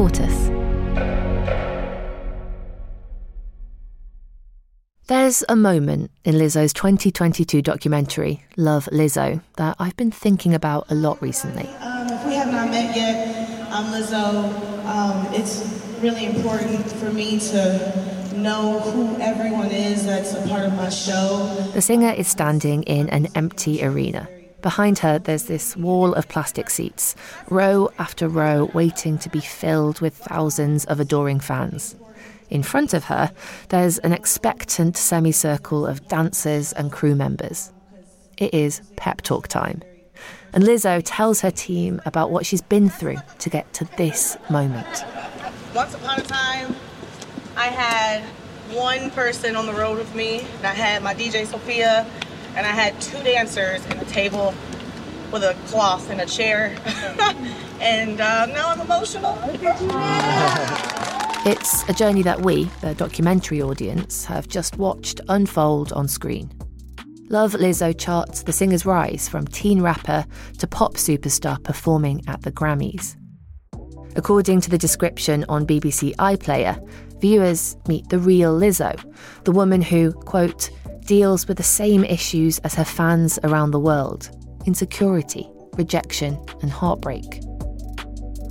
Tortoise. There's a moment in Lizzo's 2022 documentary, Love Lizzo, that I've been thinking about a lot recently. Um, if we have not met yet, I'm Lizzo. Um, it's really important for me to know who everyone is that's a part of my show. The singer is standing in an empty arena. Behind her, there's this wall of plastic seats, row after row, waiting to be filled with thousands of adoring fans. In front of her, there's an expectant semicircle of dancers and crew members. It is pep talk time. And Lizzo tells her team about what she's been through to get to this moment. Once upon a time, I had one person on the road with me, and I had my DJ Sophia, and I had two dancers and a table with a cloth and a chair. and uh, now I'm emotional. It's a journey that we, the documentary audience, have just watched unfold on screen. Love Lizzo charts the singer's rise from teen rapper to pop superstar performing at the Grammys. According to the description on BBC iPlayer, viewers meet the real Lizzo, the woman who, quote, deals with the same issues as her fans around the world insecurity, rejection, and heartbreak.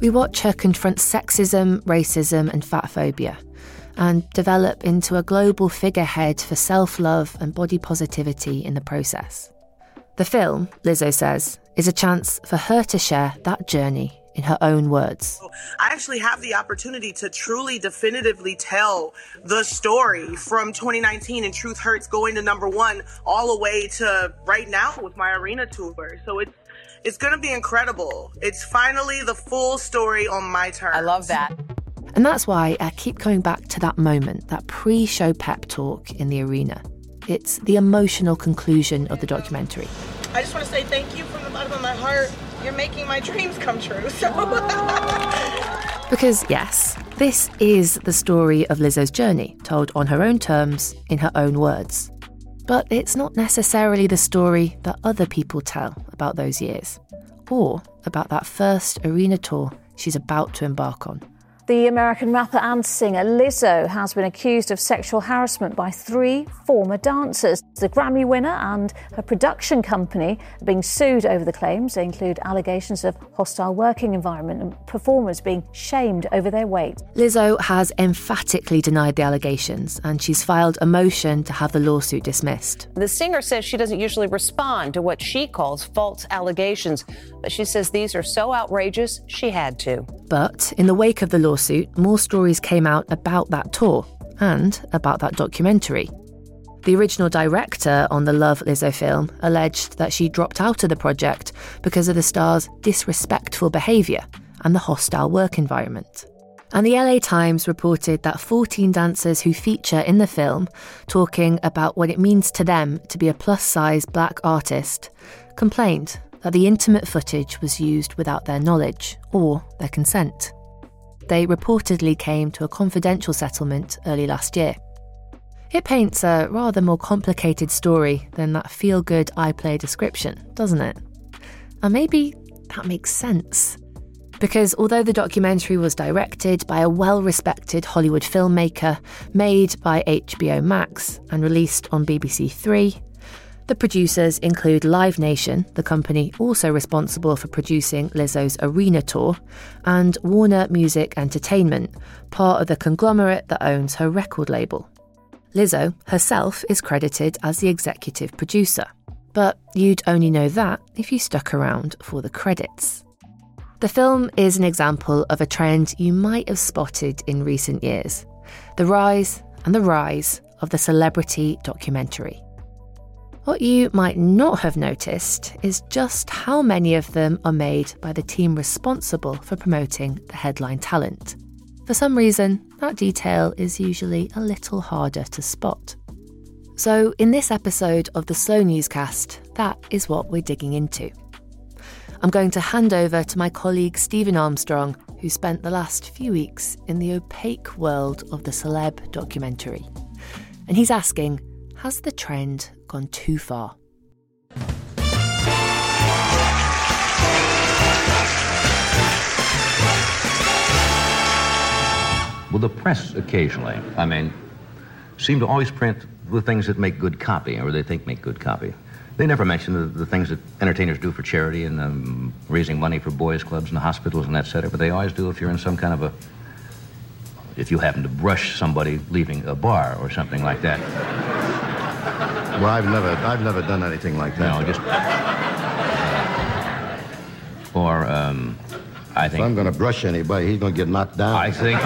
We watch her confront sexism, racism, and fat phobia, and develop into a global figurehead for self love and body positivity in the process. The film, Lizzo says, is a chance for her to share that journey in her own words. I actually have the opportunity to truly definitively tell the story from 2019 and Truth Hurts going to number one all the way to right now with my arena tour. So it's it's gonna be incredible. It's finally the full story on my terms. I love that. And that's why I keep going back to that moment, that pre show pep talk in the arena. It's the emotional conclusion of the documentary. I just want to say thank you from the bottom of my heart. You're making my dreams come true. So Because, yes, this is the story of Lizzo's journey, told on her own terms, in her own words. But it's not necessarily the story that other people tell about those years, or about that first arena tour she's about to embark on. The American rapper and singer Lizzo has been accused of sexual harassment by three former dancers. The Grammy winner and her production company are being sued over the claims. They include allegations of hostile working environment and performers being shamed over their weight. Lizzo has emphatically denied the allegations, and she's filed a motion to have the lawsuit dismissed. The singer says she doesn't usually respond to what she calls false allegations, but she says these are so outrageous she had to. But in the wake of the lawsuit, more stories came out about that tour and about that documentary. The original director on the Love Lizzo film alleged that she dropped out of the project because of the star's disrespectful behaviour and the hostile work environment. And the LA Times reported that 14 dancers who feature in the film, talking about what it means to them to be a plus size black artist, complained that the intimate footage was used without their knowledge or their consent. They reportedly came to a confidential settlement early last year. It paints a rather more complicated story than that feel good iPlayer description, doesn't it? And maybe that makes sense. Because although the documentary was directed by a well respected Hollywood filmmaker, made by HBO Max, and released on BBC Three, The producers include Live Nation, the company also responsible for producing Lizzo's Arena Tour, and Warner Music Entertainment, part of the conglomerate that owns her record label. Lizzo herself is credited as the executive producer, but you'd only know that if you stuck around for the credits. The film is an example of a trend you might have spotted in recent years the rise and the rise of the celebrity documentary. What you might not have noticed is just how many of them are made by the team responsible for promoting the headline talent. For some reason, that detail is usually a little harder to spot. So, in this episode of the Slow Newscast, that is what we're digging into. I'm going to hand over to my colleague Stephen Armstrong, who spent the last few weeks in the opaque world of the celeb documentary. And he's asking Has the trend gone too far. Well, the press occasionally, I mean, seem to always print the things that make good copy or they think make good copy. They never mention the, the things that entertainers do for charity and um, raising money for boys' clubs and hospitals and that cetera, but they always do if you're in some kind of a, if you happen to brush somebody leaving a bar or something like that. Well, I've never, I've never done anything like that. No, just. Or, um, I think. If I'm going to brush anybody, he's going to get knocked down. I think.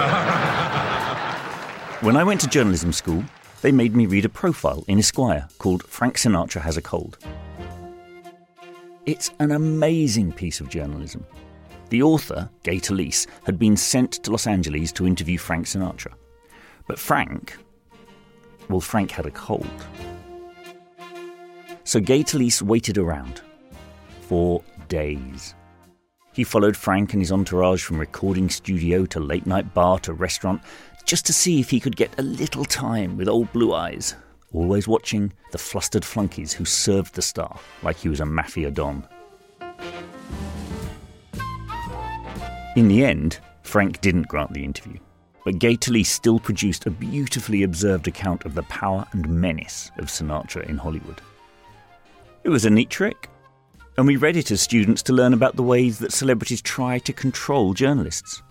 when I went to journalism school, they made me read a profile in Esquire called Frank Sinatra Has a Cold. It's an amazing piece of journalism. The author, Gay Talese, had been sent to Los Angeles to interview Frank Sinatra. But Frank, well, Frank had a cold. So Gay Talese waited around for days. He followed Frank and his entourage from recording studio to late night bar to restaurant just to see if he could get a little time with old Blue Eyes, always watching the flustered flunkies who served the star like he was a mafia don. In the end, Frank didn't grant the interview, but Talese still produced a beautifully observed account of the power and menace of Sinatra in Hollywood. It was a neat trick. And we read it as students to learn about the ways that celebrities try to control journalists.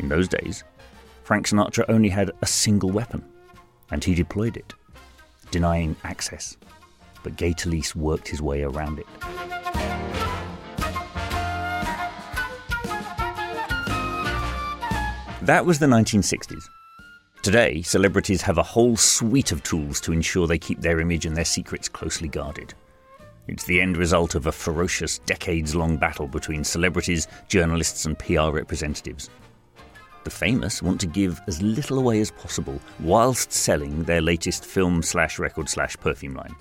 In those days, Frank Sinatra only had a single weapon, and he deployed it, denying access. But Gay worked his way around it. That was the 1960s. Today, celebrities have a whole suite of tools to ensure they keep their image and their secrets closely guarded. It's the end result of a ferocious, decades long battle between celebrities, journalists, and PR representatives. The famous want to give as little away as possible whilst selling their latest film slash record slash perfume line.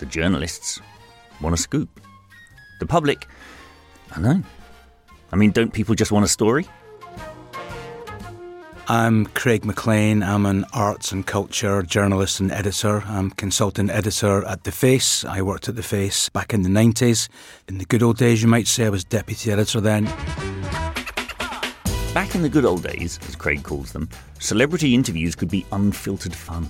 The journalists want a scoop. The public, I know. I mean, don't people just want a story? I'm Craig McLean. I'm an arts and culture journalist and editor. I'm consultant editor at The Face. I worked at The Face back in the 90s. In the good old days, you might say, I was deputy editor then. Back in the good old days, as Craig calls them, celebrity interviews could be unfiltered fun.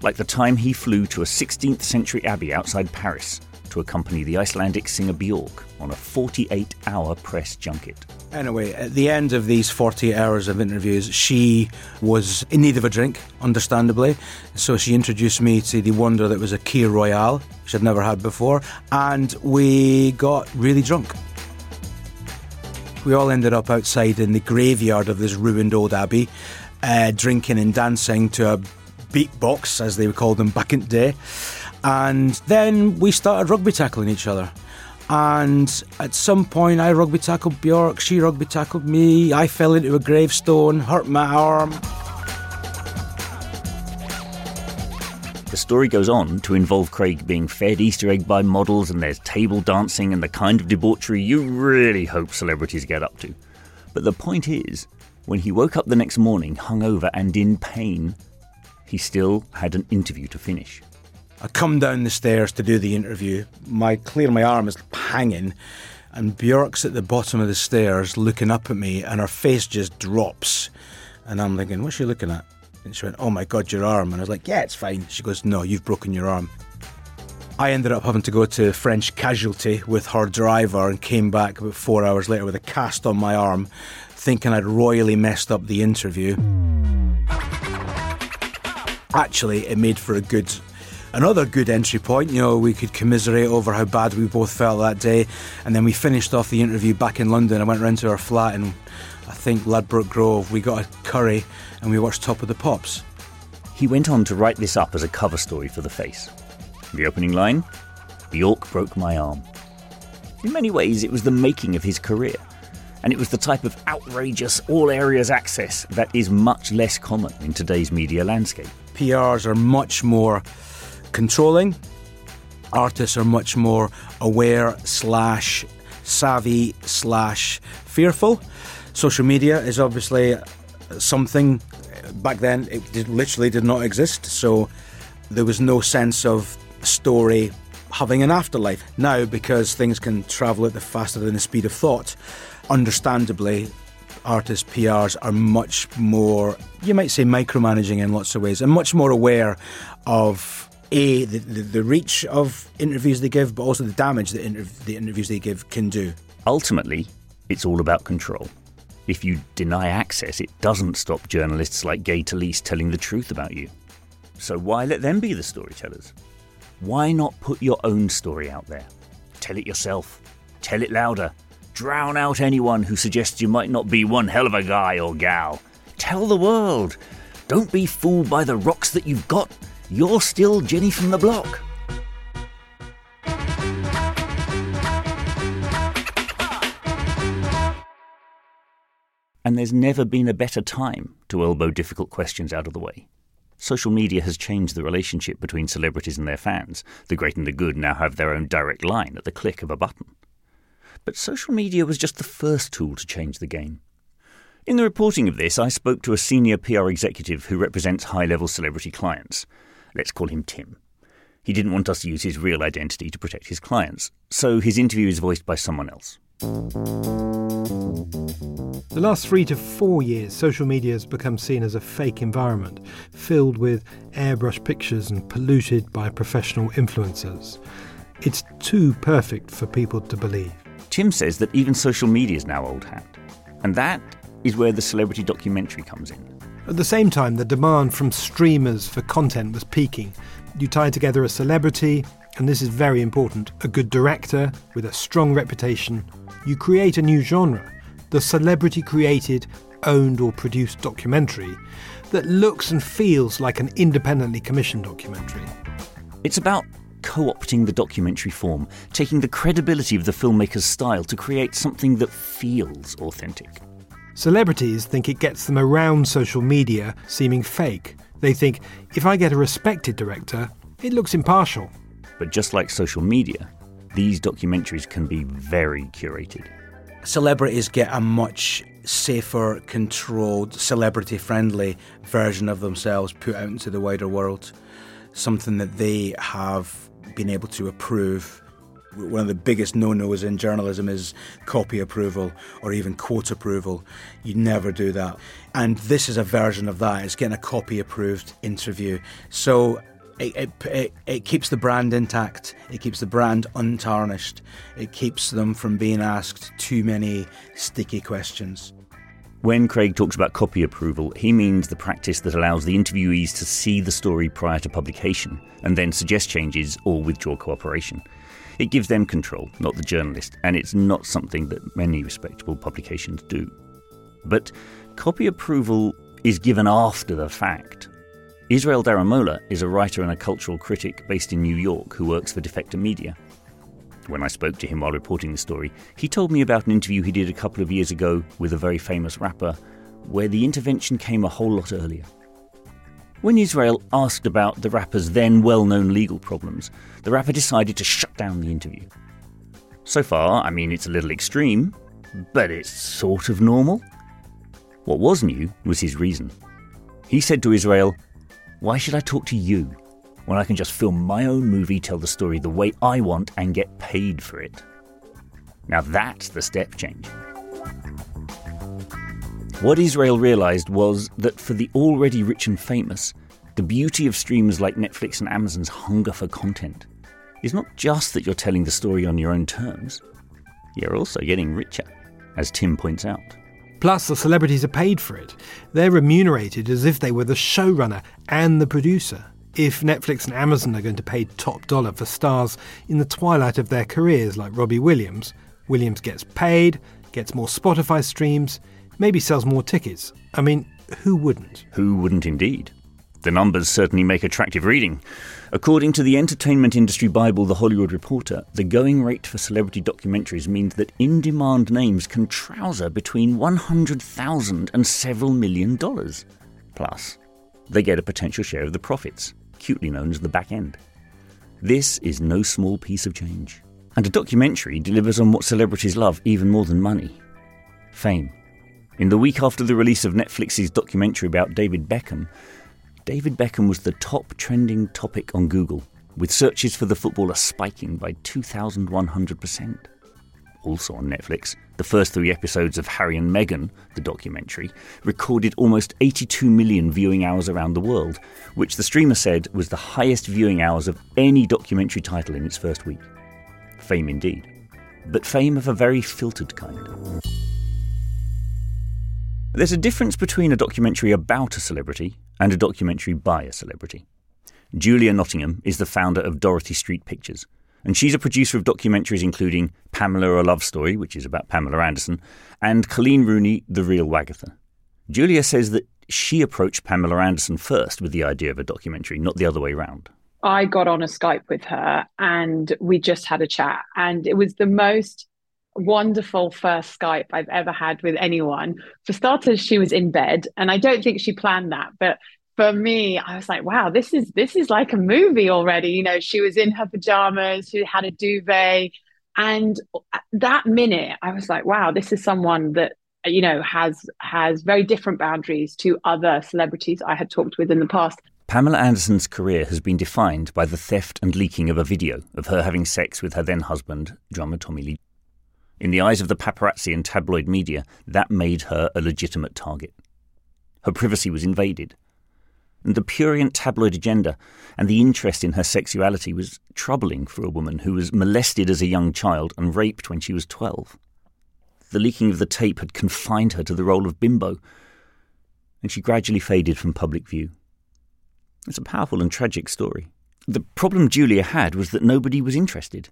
Like the time he flew to a 16th century abbey outside Paris to accompany the Icelandic singer Björk on a 48 hour press junket. Anyway, at the end of these 48 hours of interviews, she was in need of a drink, understandably. So she introduced me to the wonder that was a Kir Royale, which I'd never had before, and we got really drunk. We all ended up outside in the graveyard of this ruined old abbey, uh, drinking and dancing to a beatbox, as they were called them back in the day. And then we started rugby tackling each other. And at some point, I rugby tackled Björk, she rugby tackled me, I fell into a gravestone, hurt my arm. The story goes on to involve Craig being fed Easter egg by models, and there's table dancing and the kind of debauchery you really hope celebrities get up to. But the point is, when he woke up the next morning hungover and in pain, he still had an interview to finish. I come down the stairs to do the interview. My clear my arm is hanging, and Björk's at the bottom of the stairs looking up at me, and her face just drops. And I'm thinking, what's she looking at? And she went, Oh my God, your arm. And I was like, Yeah, it's fine. She goes, No, you've broken your arm. I ended up having to go to French casualty with her driver and came back about four hours later with a cast on my arm, thinking I'd royally messed up the interview. Actually, it made for a good another good entry point. You know, we could commiserate over how bad we both felt that day, and then we finished off the interview back in London. I went round to our flat in, I think, Ladbroke Grove. We got a curry and we watched Top of the Pops. He went on to write this up as a cover story for The Face. The opening line Björk broke my arm. In many ways, it was the making of his career, and it was the type of outrageous, all areas access that is much less common in today's media landscape. PRs are much more controlling. Artists are much more aware slash savvy slash fearful. Social media is obviously something uh, back then it did, literally did not exist. So there was no sense of story having an afterlife. Now, because things can travel at the faster than the speed of thought, understandably, artists, PRs are much more, you might say, micromanaging in lots of ways and much more aware of a the, the, the reach of interviews they give, but also the damage that the interviews they give can do. Ultimately, it's all about control. If you deny access, it doesn't stop journalists like Gay Talese telling the truth about you. So why let them be the storytellers? Why not put your own story out there? Tell it yourself. Tell it louder. Drown out anyone who suggests you might not be one hell of a guy or gal. Tell the world. Don't be fooled by the rocks that you've got. You're still Jenny from the block. And there's never been a better time to elbow difficult questions out of the way. Social media has changed the relationship between celebrities and their fans. The great and the good now have their own direct line at the click of a button. But social media was just the first tool to change the game. In the reporting of this, I spoke to a senior PR executive who represents high level celebrity clients. Let's call him Tim. He didn't want us to use his real identity to protect his clients, so his interview is voiced by someone else. The last three to four years, social media has become seen as a fake environment, filled with airbrush pictures and polluted by professional influencers. It's too perfect for people to believe. Tim says that even social media is now old hat, and that is where the celebrity documentary comes in. At the same time, the demand from streamers for content was peaking. You tie together a celebrity, and this is very important, a good director with a strong reputation. You create a new genre, the celebrity created, owned, or produced documentary that looks and feels like an independently commissioned documentary. It's about co opting the documentary form, taking the credibility of the filmmaker's style to create something that feels authentic. Celebrities think it gets them around social media seeming fake. They think, if I get a respected director, it looks impartial. But just like social media, these documentaries can be very curated. Celebrities get a much safer, controlled, celebrity friendly version of themselves put out into the wider world. Something that they have been able to approve one of the biggest no-nos in journalism is copy approval or even quote approval. You never do that. And this is a version of that. It's getting a copy approved interview. So it, it, it, it, keeps the brand intact. It keeps the brand untarnished. It keeps them from being asked too many sticky questions. When Craig talks about copy approval, he means the practice that allows the interviewees to see the story prior to publication and then suggest changes or withdraw cooperation. It gives them control, not the journalist, and it's not something that many respectable publications do. But copy approval is given after the fact. Israel Daramola is a writer and a cultural critic based in New York who works for Defector Media. When I spoke to him while reporting the story, he told me about an interview he did a couple of years ago with a very famous rapper where the intervention came a whole lot earlier. When Israel asked about the rapper's then well known legal problems, the rapper decided to shut down the interview. So far, I mean, it's a little extreme, but it's sort of normal. What was new was his reason. He said to Israel, Why should I talk to you when I can just film my own movie, tell the story the way I want, and get paid for it? Now that's the step change. What Israel realised was that for the already rich and famous, the beauty of streams like Netflix and Amazon's hunger for content is not just that you're telling the story on your own terms, you're also getting richer, as Tim points out. Plus, the celebrities are paid for it. They're remunerated as if they were the showrunner and the producer. If Netflix and Amazon are going to pay top dollar for stars in the twilight of their careers like Robbie Williams, Williams gets paid, gets more Spotify streams, maybe sells more tickets. I mean, who wouldn't? Who wouldn't indeed? The numbers certainly make attractive reading. According to the entertainment industry Bible, The Hollywood Reporter, the going rate for celebrity documentaries means that in demand names can trouser between 100,000 and several million dollars. Plus, they get a potential share of the profits, cutely known as the back end. This is no small piece of change. And a documentary delivers on what celebrities love even more than money fame. In the week after the release of Netflix's documentary about David Beckham, David Beckham was the top trending topic on Google, with searches for the footballer spiking by 2,100%. Also on Netflix, the first three episodes of Harry and Meghan, the documentary, recorded almost 82 million viewing hours around the world, which the streamer said was the highest viewing hours of any documentary title in its first week. Fame indeed, but fame of a very filtered kind. There's a difference between a documentary about a celebrity and a documentary by a celebrity. Julia Nottingham is the founder of Dorothy Street Pictures, and she's a producer of documentaries including Pamela A Love Story, which is about Pamela Anderson, and Coleen Rooney, The Real Wagatha. Julia says that she approached Pamela Anderson first with the idea of a documentary, not the other way around. I got on a Skype with her and we just had a chat, and it was the most wonderful first Skype I've ever had with anyone. For starters, she was in bed, and I don't think she planned that, but for me, I was like, wow, this is this is like a movie already. You know, she was in her pajamas, she had a duvet. And that minute, I was like, wow, this is someone that you know has has very different boundaries to other celebrities I had talked with in the past. Pamela Anderson's career has been defined by the theft and leaking of a video of her having sex with her then husband, drummer Tommy Lee. In the eyes of the paparazzi and tabloid media, that made her a legitimate target. Her privacy was invaded. And the purient tabloid agenda and the interest in her sexuality was troubling for a woman who was molested as a young child and raped when she was 12. The leaking of the tape had confined her to the role of bimbo, and she gradually faded from public view. It's a powerful and tragic story. The problem Julia had was that nobody was interested.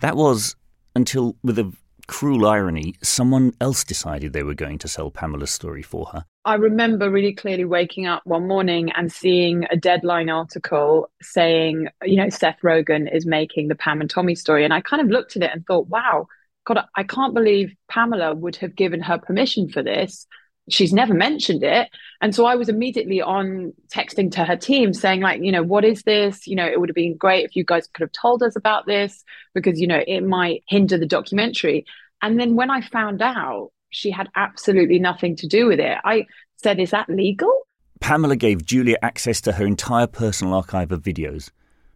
That was, until, with a cruel irony, someone else decided they were going to sell Pamela's story for her. I remember really clearly waking up one morning and seeing a deadline article saying, you know, Seth Rogen is making the Pam and Tommy story. And I kind of looked at it and thought, wow, God, I can't believe Pamela would have given her permission for this she's never mentioned it. And so i was immediately on texting to her team saying like you know what is this? You know it would have been great if you guys could have told us about this because you know it might hinder the documentary. And then when i found out she had absolutely nothing to do with it. I said is that legal? Pamela gave julia access to her entire personal archive of videos.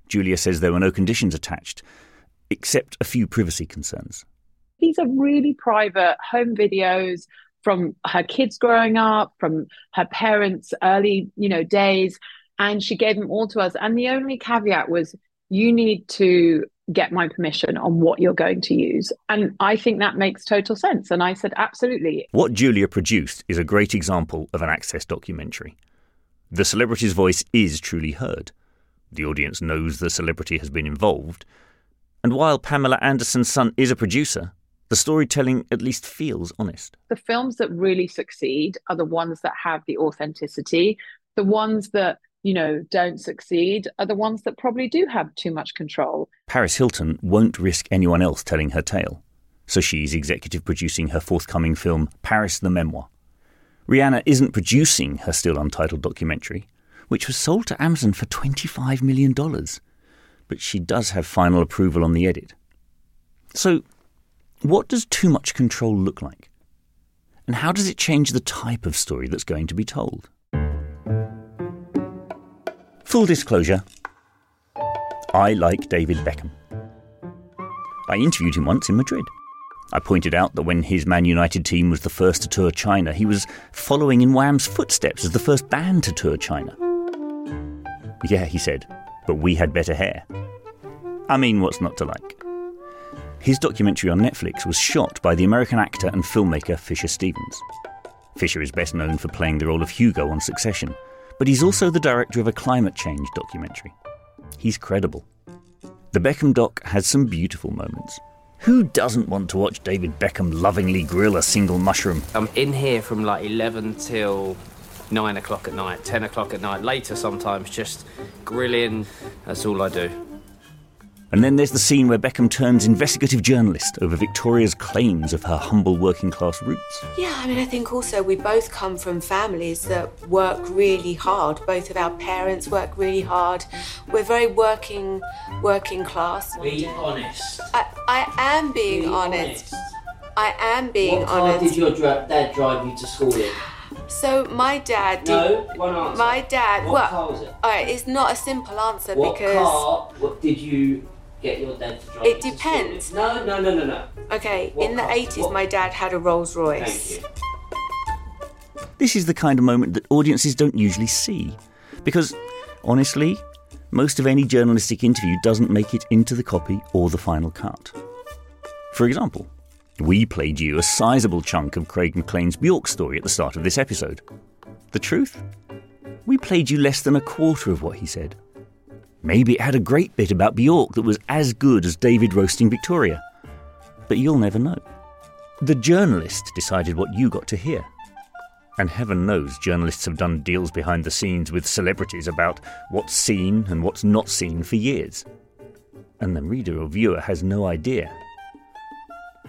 Julia says there were no conditions attached except a few privacy concerns. These are really private home videos from her kids growing up, from her parents' early, you know, days, and she gave them all to us. And the only caveat was you need to get my permission on what you're going to use. And I think that makes total sense. And I said, absolutely. What Julia produced is a great example of an access documentary. The celebrity's voice is truly heard. The audience knows the celebrity has been involved. And while Pamela Anderson's son is a producer, the storytelling at least feels honest. The films that really succeed are the ones that have the authenticity. The ones that, you know, don't succeed are the ones that probably do have too much control. Paris Hilton won't risk anyone else telling her tale, so she's executive producing her forthcoming film, Paris the Memoir. Rihanna isn't producing her still untitled documentary, which was sold to Amazon for $25 million, but she does have final approval on the edit. So what does too much control look like? And how does it change the type of story that's going to be told? Full disclosure I like David Beckham. I interviewed him once in Madrid. I pointed out that when his Man United team was the first to tour China, he was following in Wham's footsteps as the first band to tour China. Yeah, he said, but we had better hair. I mean, what's not to like? His documentary on Netflix was shot by the American actor and filmmaker Fisher Stevens. Fisher is best known for playing the role of Hugo on Succession, but he's also the director of a climate change documentary. He's credible. The Beckham doc has some beautiful moments. Who doesn't want to watch David Beckham lovingly grill a single mushroom? I'm in here from like 11 till 9 o'clock at night, 10 o'clock at night, later sometimes, just grilling. That's all I do. And then there's the scene where Beckham turns investigative journalist over Victoria's claims of her humble working class roots. Yeah, I mean, I think also we both come from families that work really hard. Both of our parents work really hard. We're very working, working class. Be honest. I, I am being Be honest. I am being honest. what car did your dra- dad drive you to school in? So my dad did. No, one answer. My dad. What well, car was it? All right, it's not a simple answer What because. car what did you get your dad to drive It you to depends. school? No, no, no, no, no. Okay, What in the car? 80s, What- my dad had a Rolls Royce. Thank you. This is the kind of moment that audiences don't usually see. Because, honestly, most of any journalistic interview doesn't make it into the copy or the final cut. For example, we played you a sizable chunk of Craig McLean's Bjork story at the start of this episode. The truth? We played you less than a quarter of what he said. Maybe it had a great bit about Bjork that was as good as David roasting Victoria. But you'll never know. The journalist decided what you got to hear. And heaven knows journalists have done deals behind the scenes with celebrities about what's seen and what's not seen for years. And the reader or viewer has no idea.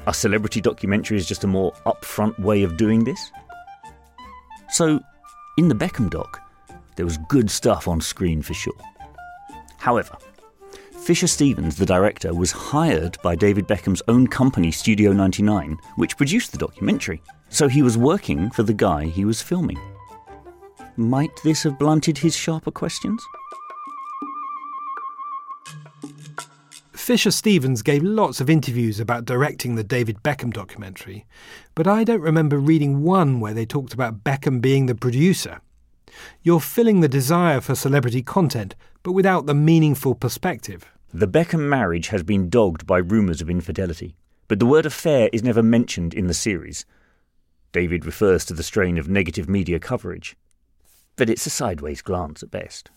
A celebrity documentary is just a more upfront way of doing this? So, in the Beckham doc, there was good stuff on screen for sure. However, Fisher Stevens, the director, was hired by David Beckham's own company, Studio 99, which produced the documentary, so he was working for the guy he was filming. Might this have blunted his sharper questions? Fisher Stevens gave lots of interviews about directing the David Beckham documentary, but I don't remember reading one where they talked about Beckham being the producer. You're filling the desire for celebrity content, but without the meaningful perspective. The Beckham marriage has been dogged by rumours of infidelity, but the word affair is never mentioned in the series. David refers to the strain of negative media coverage, but it's a sideways glance at best.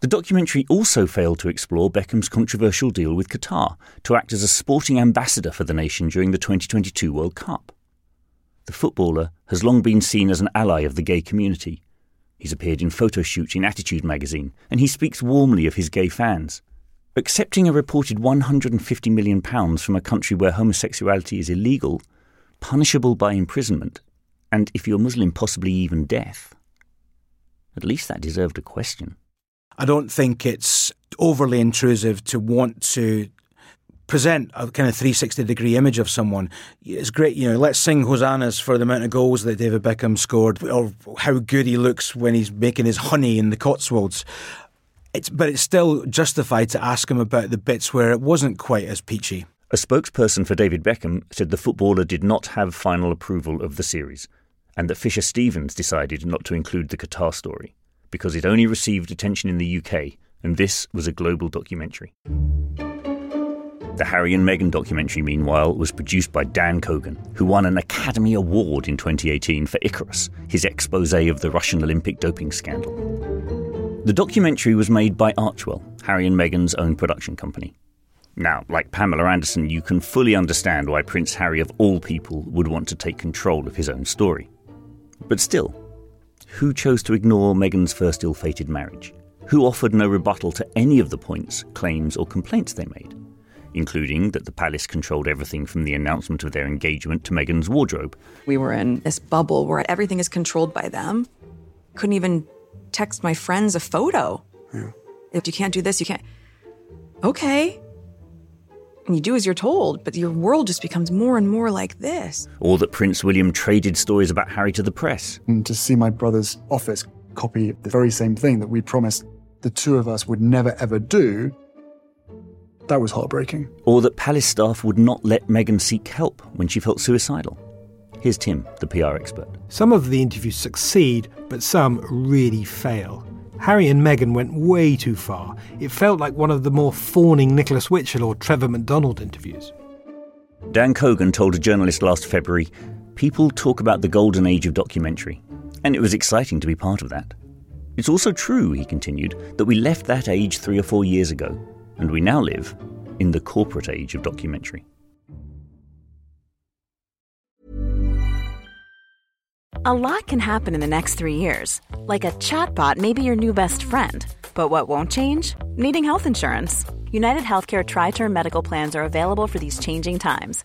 The documentary also failed to explore Beckham's controversial deal with Qatar to act as a sporting ambassador for the nation during the 2022 World Cup. The footballer has long been seen as an ally of the gay community. He's appeared in photo shoots in Attitude magazine, and he speaks warmly of his gay fans. Accepting a reported £150 million from a country where homosexuality is illegal, punishable by imprisonment, and if you're Muslim, possibly even death. At least that deserved a question. I don't think it's overly intrusive to want to present a kind of 360 degree image of someone. It's great, you know, let's sing hosannas for the amount of goals that David Beckham scored or how good he looks when he's making his honey in the Cotswolds. It's, but it's still justified to ask him about the bits where it wasn't quite as peachy. A spokesperson for David Beckham said the footballer did not have final approval of the series, and that Fisher Stevens decided not to include the Qatar story because it only received attention in the UK, and this was a global documentary. The Harry and Meghan documentary, meanwhile, was produced by Dan Cogan, who won an Academy Award in 2018 for Icarus, his expose of the Russian Olympic doping scandal. The documentary was made by Archwell, Harry and Meghan's own production company. Now, like Pamela Anderson, you can fully understand why Prince Harry, of all people, would want to take control of his own story. But still, who chose to ignore Meghan's first ill fated marriage? Who offered no rebuttal to any of the points, claims, or complaints they made? Including that the palace controlled everything from the announcement of their engagement to Meghan's wardrobe. We were in this bubble where everything is controlled by them. Couldn't even text my friends a photo. If you can't do this, you can't. Okay. And you do as you're told, but your world just becomes more and more like this. Or that Prince William traded stories about Harry to the press. And to see my brother's office copy the very same thing that we promised the two of us would never ever do, that was heartbreaking. Or that palace staff would not let Meghan seek help when she felt suicidal. Here's Tim, the PR expert. Some of the interviews succeed, but some really fail. Harry and Meghan went way too far. It felt like one of the more fawning Nicholas Witchell or Trevor McDonald interviews. Dan Cogan told a journalist last February people talk about the golden age of documentary, and it was exciting to be part of that. It's also true, he continued, that we left that age three or four years ago, and we now live in the corporate age of documentary. A lot can happen in the next three years. Like a chatbot may be your new best friend. But what won't change? Needing health insurance. United Healthcare Tri Term Medical Plans are available for these changing times.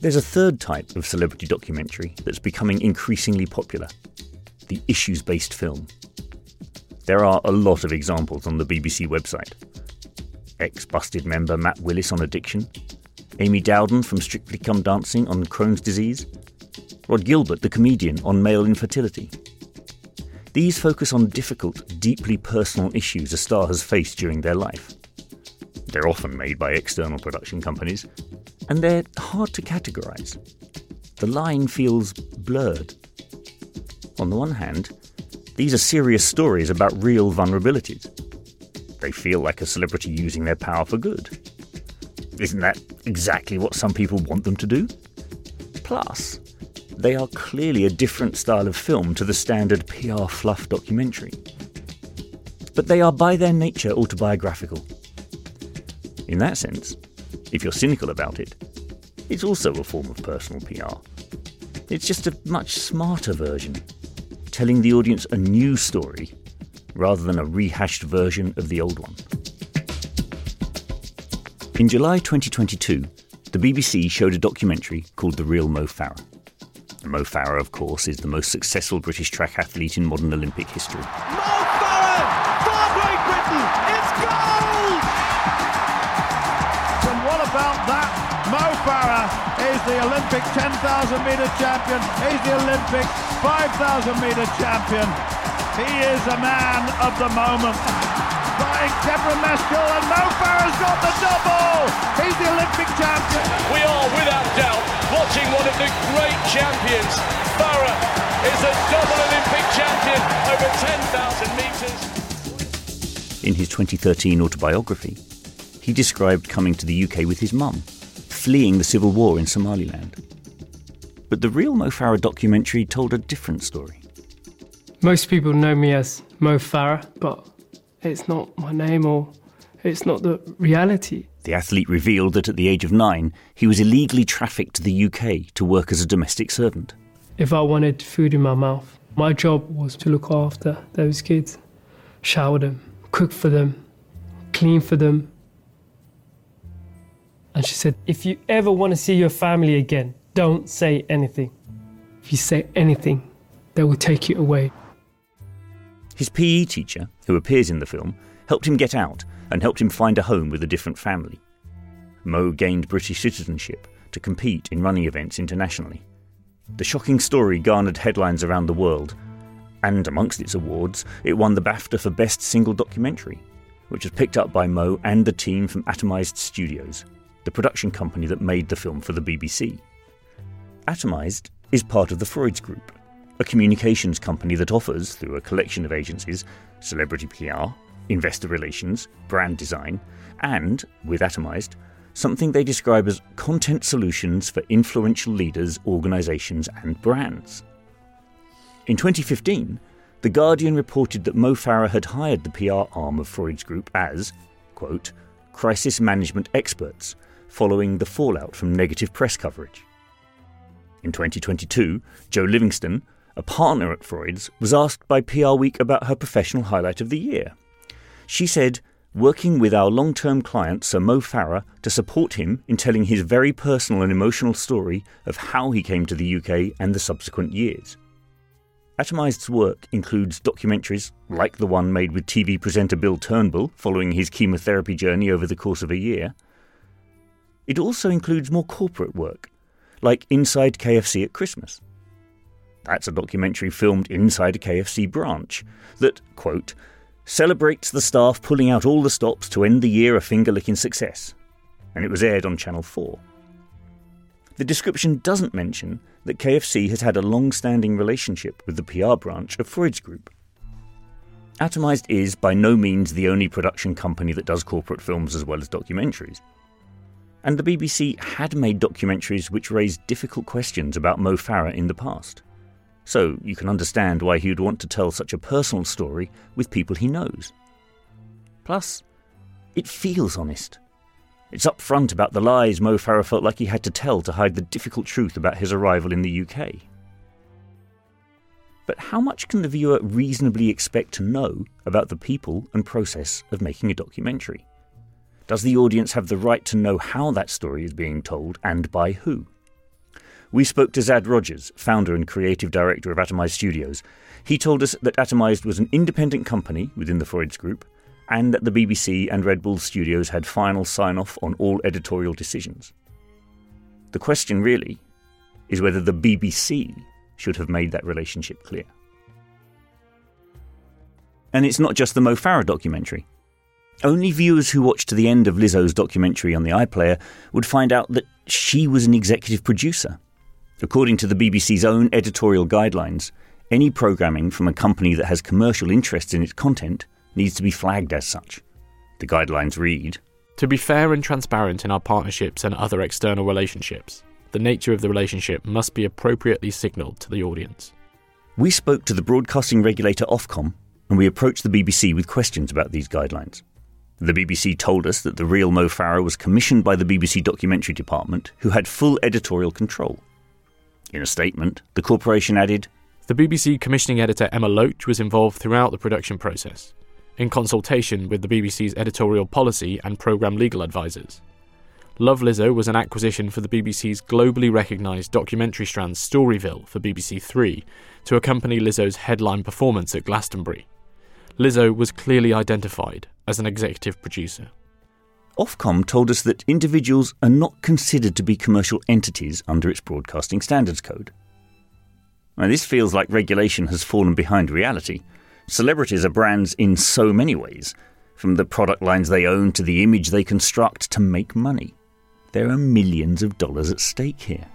There's a third type of celebrity documentary that's becoming increasingly popular the issues based film. There are a lot of examples on the BBC website. Ex busted member Matt Willis on addiction, Amy Dowden from Strictly Come Dancing on Crohn's disease, Rhod Gilbert, the comedian, on male infertility. These focus on difficult, deeply personal issues a star has faced during their life. They're often made by external production companies, and they're hard to categorise. The line feels blurred. On the one hand, these are serious stories about real vulnerabilities. They feel like a celebrity using their power for good. Isn't that exactly what some people want them to do? Plus, they are clearly a different style of film to the standard PR fluff documentary. But they are by their nature autobiographical. In that sense, if you're cynical about it, it's also a form of personal PR. It's just a much smarter version, telling the audience a new story rather than a rehashed version of the old one. In July 2022, the BBC showed a documentary called The Real Mo Farah. Mo Farah, of course, is the most successful British track athlete in modern Olympic history. And Farah is the Olympic 10,000 metre champion. He's the Olympic 5,000 metre champion. He is a man of the moment. By Deborah Meskel and Mo Farah's got the double. He's the Olympic champion. We are without doubt watching one of the great champions. Farah is a double Olympic champion over 10,000 metres. In his 2013 autobiography, he described coming to the UK with his mum, fleeing the civil war in Somaliland. But the real Mo Farah documentary told a different story. Most people know me as Mo Farah, but it's not my name or it's not the reality. The athlete revealed that at the age of nine, he was illegally trafficked to the UK to work as a domestic servant. If I wanted food in my mouth, my job was to look after those kids, shower them, cook for them, clean for them. And she said, If you ever want to see your family again, don't say anything. If you say anything, they will take you away. His PE teacher, who appears in the film, helped him get out and helped him find a home with a different family. Mo gained British citizenship to compete in running events internationally. The shocking story garnered headlines around the world, and amongst its awards, it won the BAFTA for Best Single Documentary. which was picked up by Mo and the team from Atomized Studios, the production company that made the film for the BBC. Atomized is part of the Freuds Group, a communications company that offers, through a collection of agencies, celebrity PR, investor relations, brand design, and, with Atomized, something they describe as content solutions for influential leaders, organisations, and brands. In 2015, The Guardian reported that Mo Farah had hired the PR arm of Freud's group as, quote, crisis management experts, following the fallout from negative press coverage. In 2022, Jo Livingston, a partner at Freud's, was asked by PR Week about her professional highlight of the year. She said, working with our long term client, Sir Mo Farah, to support him in telling his very personal and emotional story of how he came to the UK and the subsequent years. Atomized's work includes documentaries like the one made with TV presenter Bill Turnbull following his chemotherapy journey over the course of a year. It also includes more corporate work, like Inside KFC at Christmas. That's a documentary filmed inside a KFC branch that, quote, celebrates the staff pulling out all the stops to end the year a finger licking success, and it was aired on Channel 4. The description doesn't mention that KFC has had a long standing relationship with the PR branch of Freud's Group. Atomized is by no means the only production company that does corporate films as well as documentaries. And the BBC had made documentaries which raised difficult questions about Mo Farah in the past. So you can understand why he would want to tell such a personal story with people he knows. Plus, it feels honest. It's upfront about the lies Mo Farah felt like he had to tell to hide the difficult truth about his arrival in the UK. But how much can the viewer reasonably expect to know about the people and process of making a documentary? Does the audience have the right to know how that story is being told and by who? We spoke to Zad Rogers, founder and creative director of Atomized Studios. He told us that Atomized was an independent company within the Freud's Group and that the BBC and Red Bull Studios had final sign off on all editorial decisions. The question really is whether the BBC should have made that relationship clear. And it's not just the Mo Farah documentary. Only viewers who watched to the end of Lizzo's documentary on the iPlayer would find out that she was an executive producer. According to the BBC's own editorial guidelines, any programming from a company that has commercial interests in its content needs to be flagged as such. The guidelines read To be fair and transparent in our partnerships and other external relationships, the nature of the relationship must be appropriately signalled to the audience. We spoke to the broadcasting regulator Ofcom and we approached the BBC with questions about these guidelines. The BBC told us that the real Mo Farah was commissioned by the BBC documentary department, who had full editorial control. In a statement, the corporation added The BBC commissioning editor Emma Loach was involved throughout the production process, in consultation with the BBC's editorial policy and programme legal advisors. Love Lizzo was an acquisition for the BBC's globally recognised documentary strand Storyville for BBC Three to accompany Lizzo's headline performance at Glastonbury. Lizzo was clearly identified as an executive producer. Ofcom told us that individuals are not considered to be commercial entities under its Broadcasting Standards Code. Now, this feels like regulation has fallen behind reality. Celebrities are brands in so many ways, from the product lines they own to the image they construct to make money. There are millions of dollars at stake here.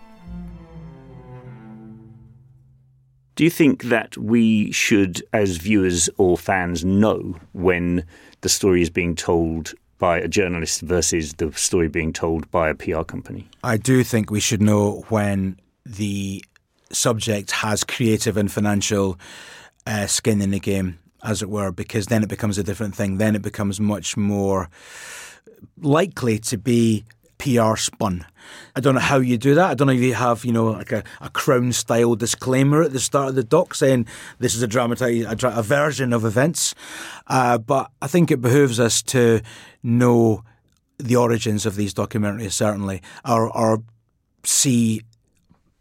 Do you think that we should, as viewers or fans, know when the story is being told by a journalist versus the story being told by a PR company? I do think we should know when the subject has creative and financial uh, skin in the game, as it were, because then it becomes a different thing. Then it becomes much more likely to be PR spun. I don't know how you do that. I don't know if you have, you know, like a, a crown style disclaimer at the start of the doc saying this is a dramatized a, a version of events. Uh, but I think it behooves us to know the origins of these documentaries, certainly, or, or see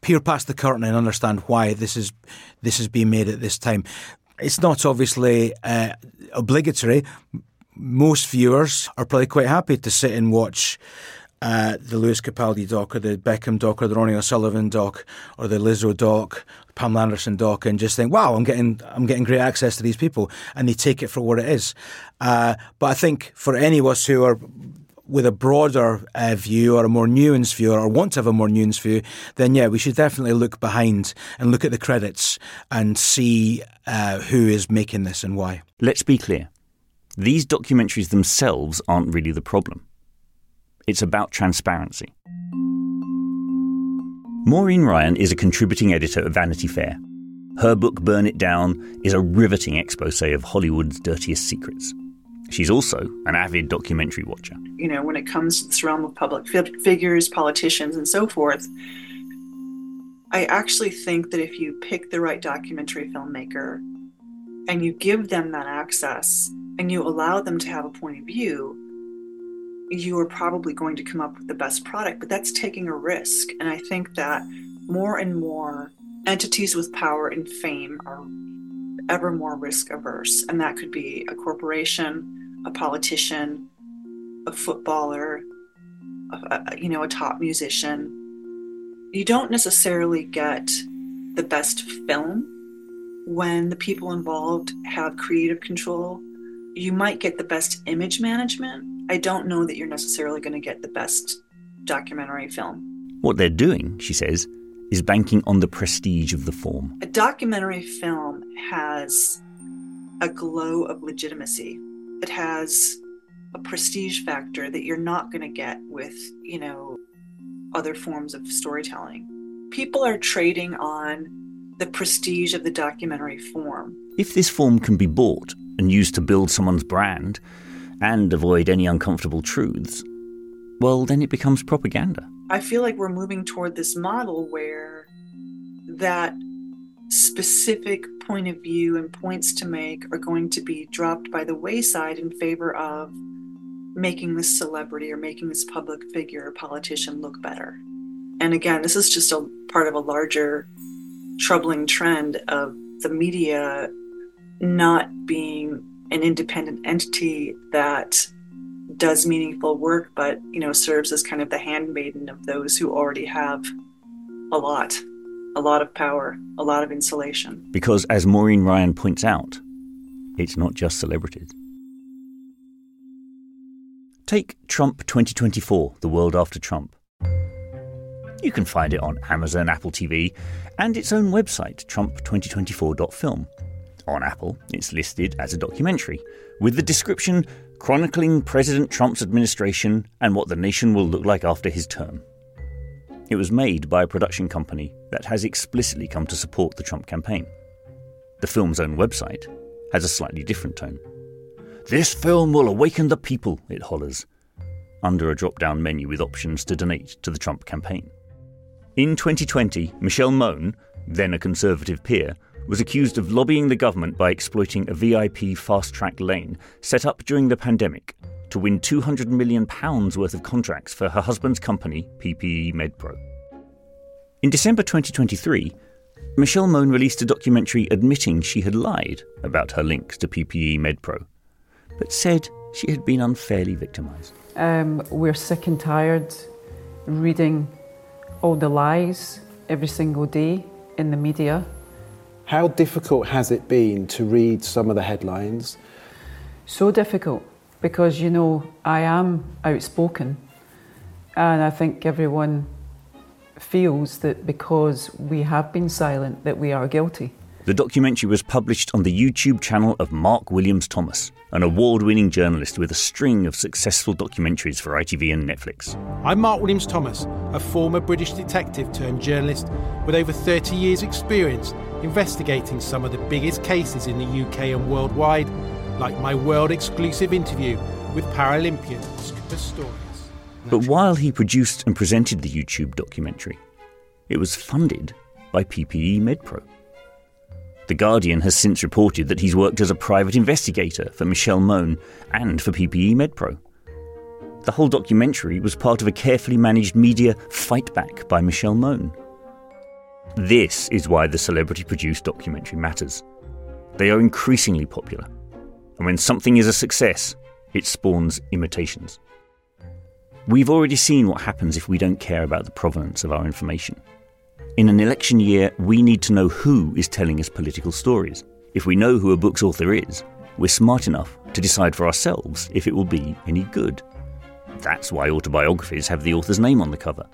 peer past the curtain and understand why this is this is being made at this time. It's not obviously uh, obligatory. Most viewers are probably quite happy to sit and watch uh, the Lewis Capaldi doc or the Beckham doc or the Ronnie O'Sullivan doc or the Lizzo doc, Pamela Anderson doc, and just think, wow, I'm getting I'm getting great access to these people, and they take it for what it is. Uh, but I think for any of us who are with a broader uh, view or a more nuanced view or want to have a more nuanced view, then yeah, we should definitely look behind and look at the credits and see uh, who is making this and why. Let's be clear. These documentaries themselves aren't really the problem. It's about transparency. Maureen Ryan is a contributing editor at Vanity Fair. Her book, Burn It Down, is a riveting expose of Hollywood's dirtiest secrets. She's also an avid documentary watcher. You know, when it comes to this realm of public figures, politicians, and so forth, I actually think that if you pick the right documentary filmmaker and you give them that access and you allow them to have a point of view, you are probably going to come up with the best product, but that's taking a risk. And I think that more and more entities with power and fame are ever more risk averse. And that could be a corporation, a politician, a footballer, a, you know, a top musician. You don't necessarily get the best film when the people involved have creative control. You might get the best image management I don't know that you're necessarily going to get the best documentary film. What they're doing, she says, is banking on the prestige of the form. A documentary film has a glow of legitimacy. It has a prestige factor that you're not going to get with, you know, other forms of storytelling. People are trading on the prestige of the documentary form. If this form can be bought and used to build someone's brand, and avoid any uncomfortable truths, well, then it becomes propaganda. I feel like we're moving toward this model where that specific point of view and points to make are going to be dropped by the wayside in favor of making this celebrity or making this public figure or politician look better. And again, this is just a part of a larger troubling trend of the media not being an independent entity that does meaningful work, but you know serves as kind of the handmaiden of those who already have a lot, a lot of power, a lot of insulation. Because, as Maureen Ryan points out, it's not just celebrities. Take Trump 2024, The World After Trump. You can find it on Amazon, Apple TV, and its own website, trump2024.film. On Apple, it's listed as a documentary, with the description chronicling President Trump's administration and what the nation will look like after his term. It was made by a production company that has explicitly come to support the Trump campaign. The film's own website has a slightly different tone. This film will awaken the people, it hollers, under a drop down menu with options to donate to the Trump campaign. In 2020, Michelle Mone, then a Conservative peer, was accused of lobbying the government by exploiting a VIP fast track lane set up during the pandemic to win £200 million worth of contracts for her husband's company, PPE MedPro. In December 2023, Michelle Mone released a documentary admitting she had lied about her links to PPE MedPro, but said she had been unfairly victimised. Um, we're sick and tired reading all the lies every single day in the media how difficult has it been to read some of the headlines? So difficult because, you know, I am outspoken and I think everyone feels that because we have been silent that we are guilty. The documentary was published on the YouTube channel of Mark Williams Thomas, an award winning journalist with a string of successful documentaries for ITV and Netflix. I'm Mark Williams Thomas, a former British detective turned journalist with over 30 years' experience investigating some of the biggest cases in the UK and worldwide, like my world exclusive interview with Paralympian Oscar Pistorius. But while he produced and presented the YouTube documentary, it was funded by PPE MedPro. The Guardian has since reported that he's worked as a private investigator for Michelle Mone and for PPE MedPro. The whole documentary was part of a carefully managed media fight back by Michelle Mone. This is why the celebrity produced documentary matters. They are increasingly popular, and when something is a success, it spawns imitations. We've already seen what happens if we don't care about the provenance of our information. In an election year, we need to know who is telling us political stories. If we know who a book's author is, we're smart enough to decide for ourselves if it will be any good. That's why autobiographies have the author's name on the cover.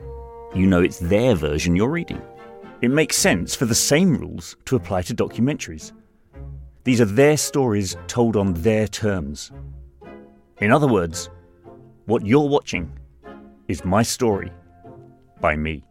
You know it's their version you're reading. It makes sense for the same rules to apply to documentaries. These are their stories told on their terms. In other words, what you're watching is my story by me.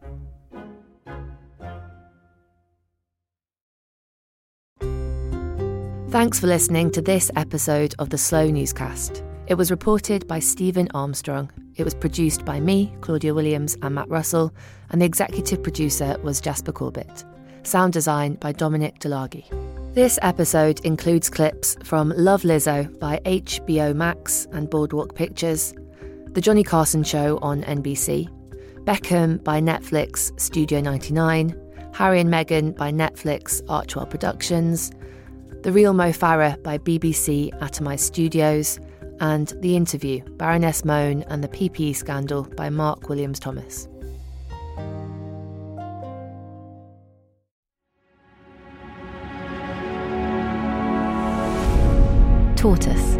Thanks for listening to this episode of the Slow Newscast. It was reported by Stephen Armstrong. It was produced by me, Claudia Williams, and Matt Russell, and the executive producer was Jasper Corbett. Sound design by Dominic Delagi. This episode includes clips from Love Lizzo by HBO Max and Boardwalk Pictures, The Johnny Carson Show on NBC, Beckham by Netflix Studio 99, Harry and Meghan by Netflix Archwell Productions, The Real Mo Farah by BBC Atomised Studios, and The Interview Baroness Mone and the PPE Scandal by Mark Williams Thomas. Tortoise.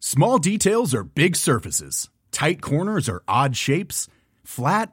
Small details are big surfaces. Tight corners are odd shapes. Flat,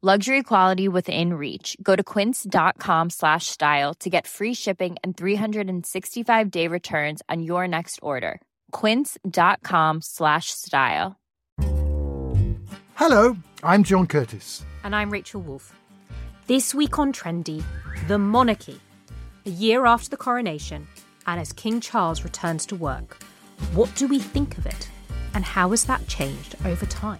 Luxury quality within reach. Go to quince.com slash style to get free shipping and 365 day returns on your next order. Quince.com slash style. Hello, I'm John Curtice. And I'm Rachel Wolf. This week on Trendy, the monarchy. A year after the coronation, and as King Charles returns to work, what do we think of it? And how has that changed over time?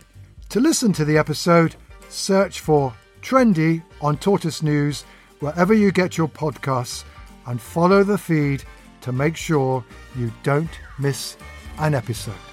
To listen to the episode, search for Trendy on Tortoise News wherever you get your podcasts and follow the feed to make sure you don't miss an episode.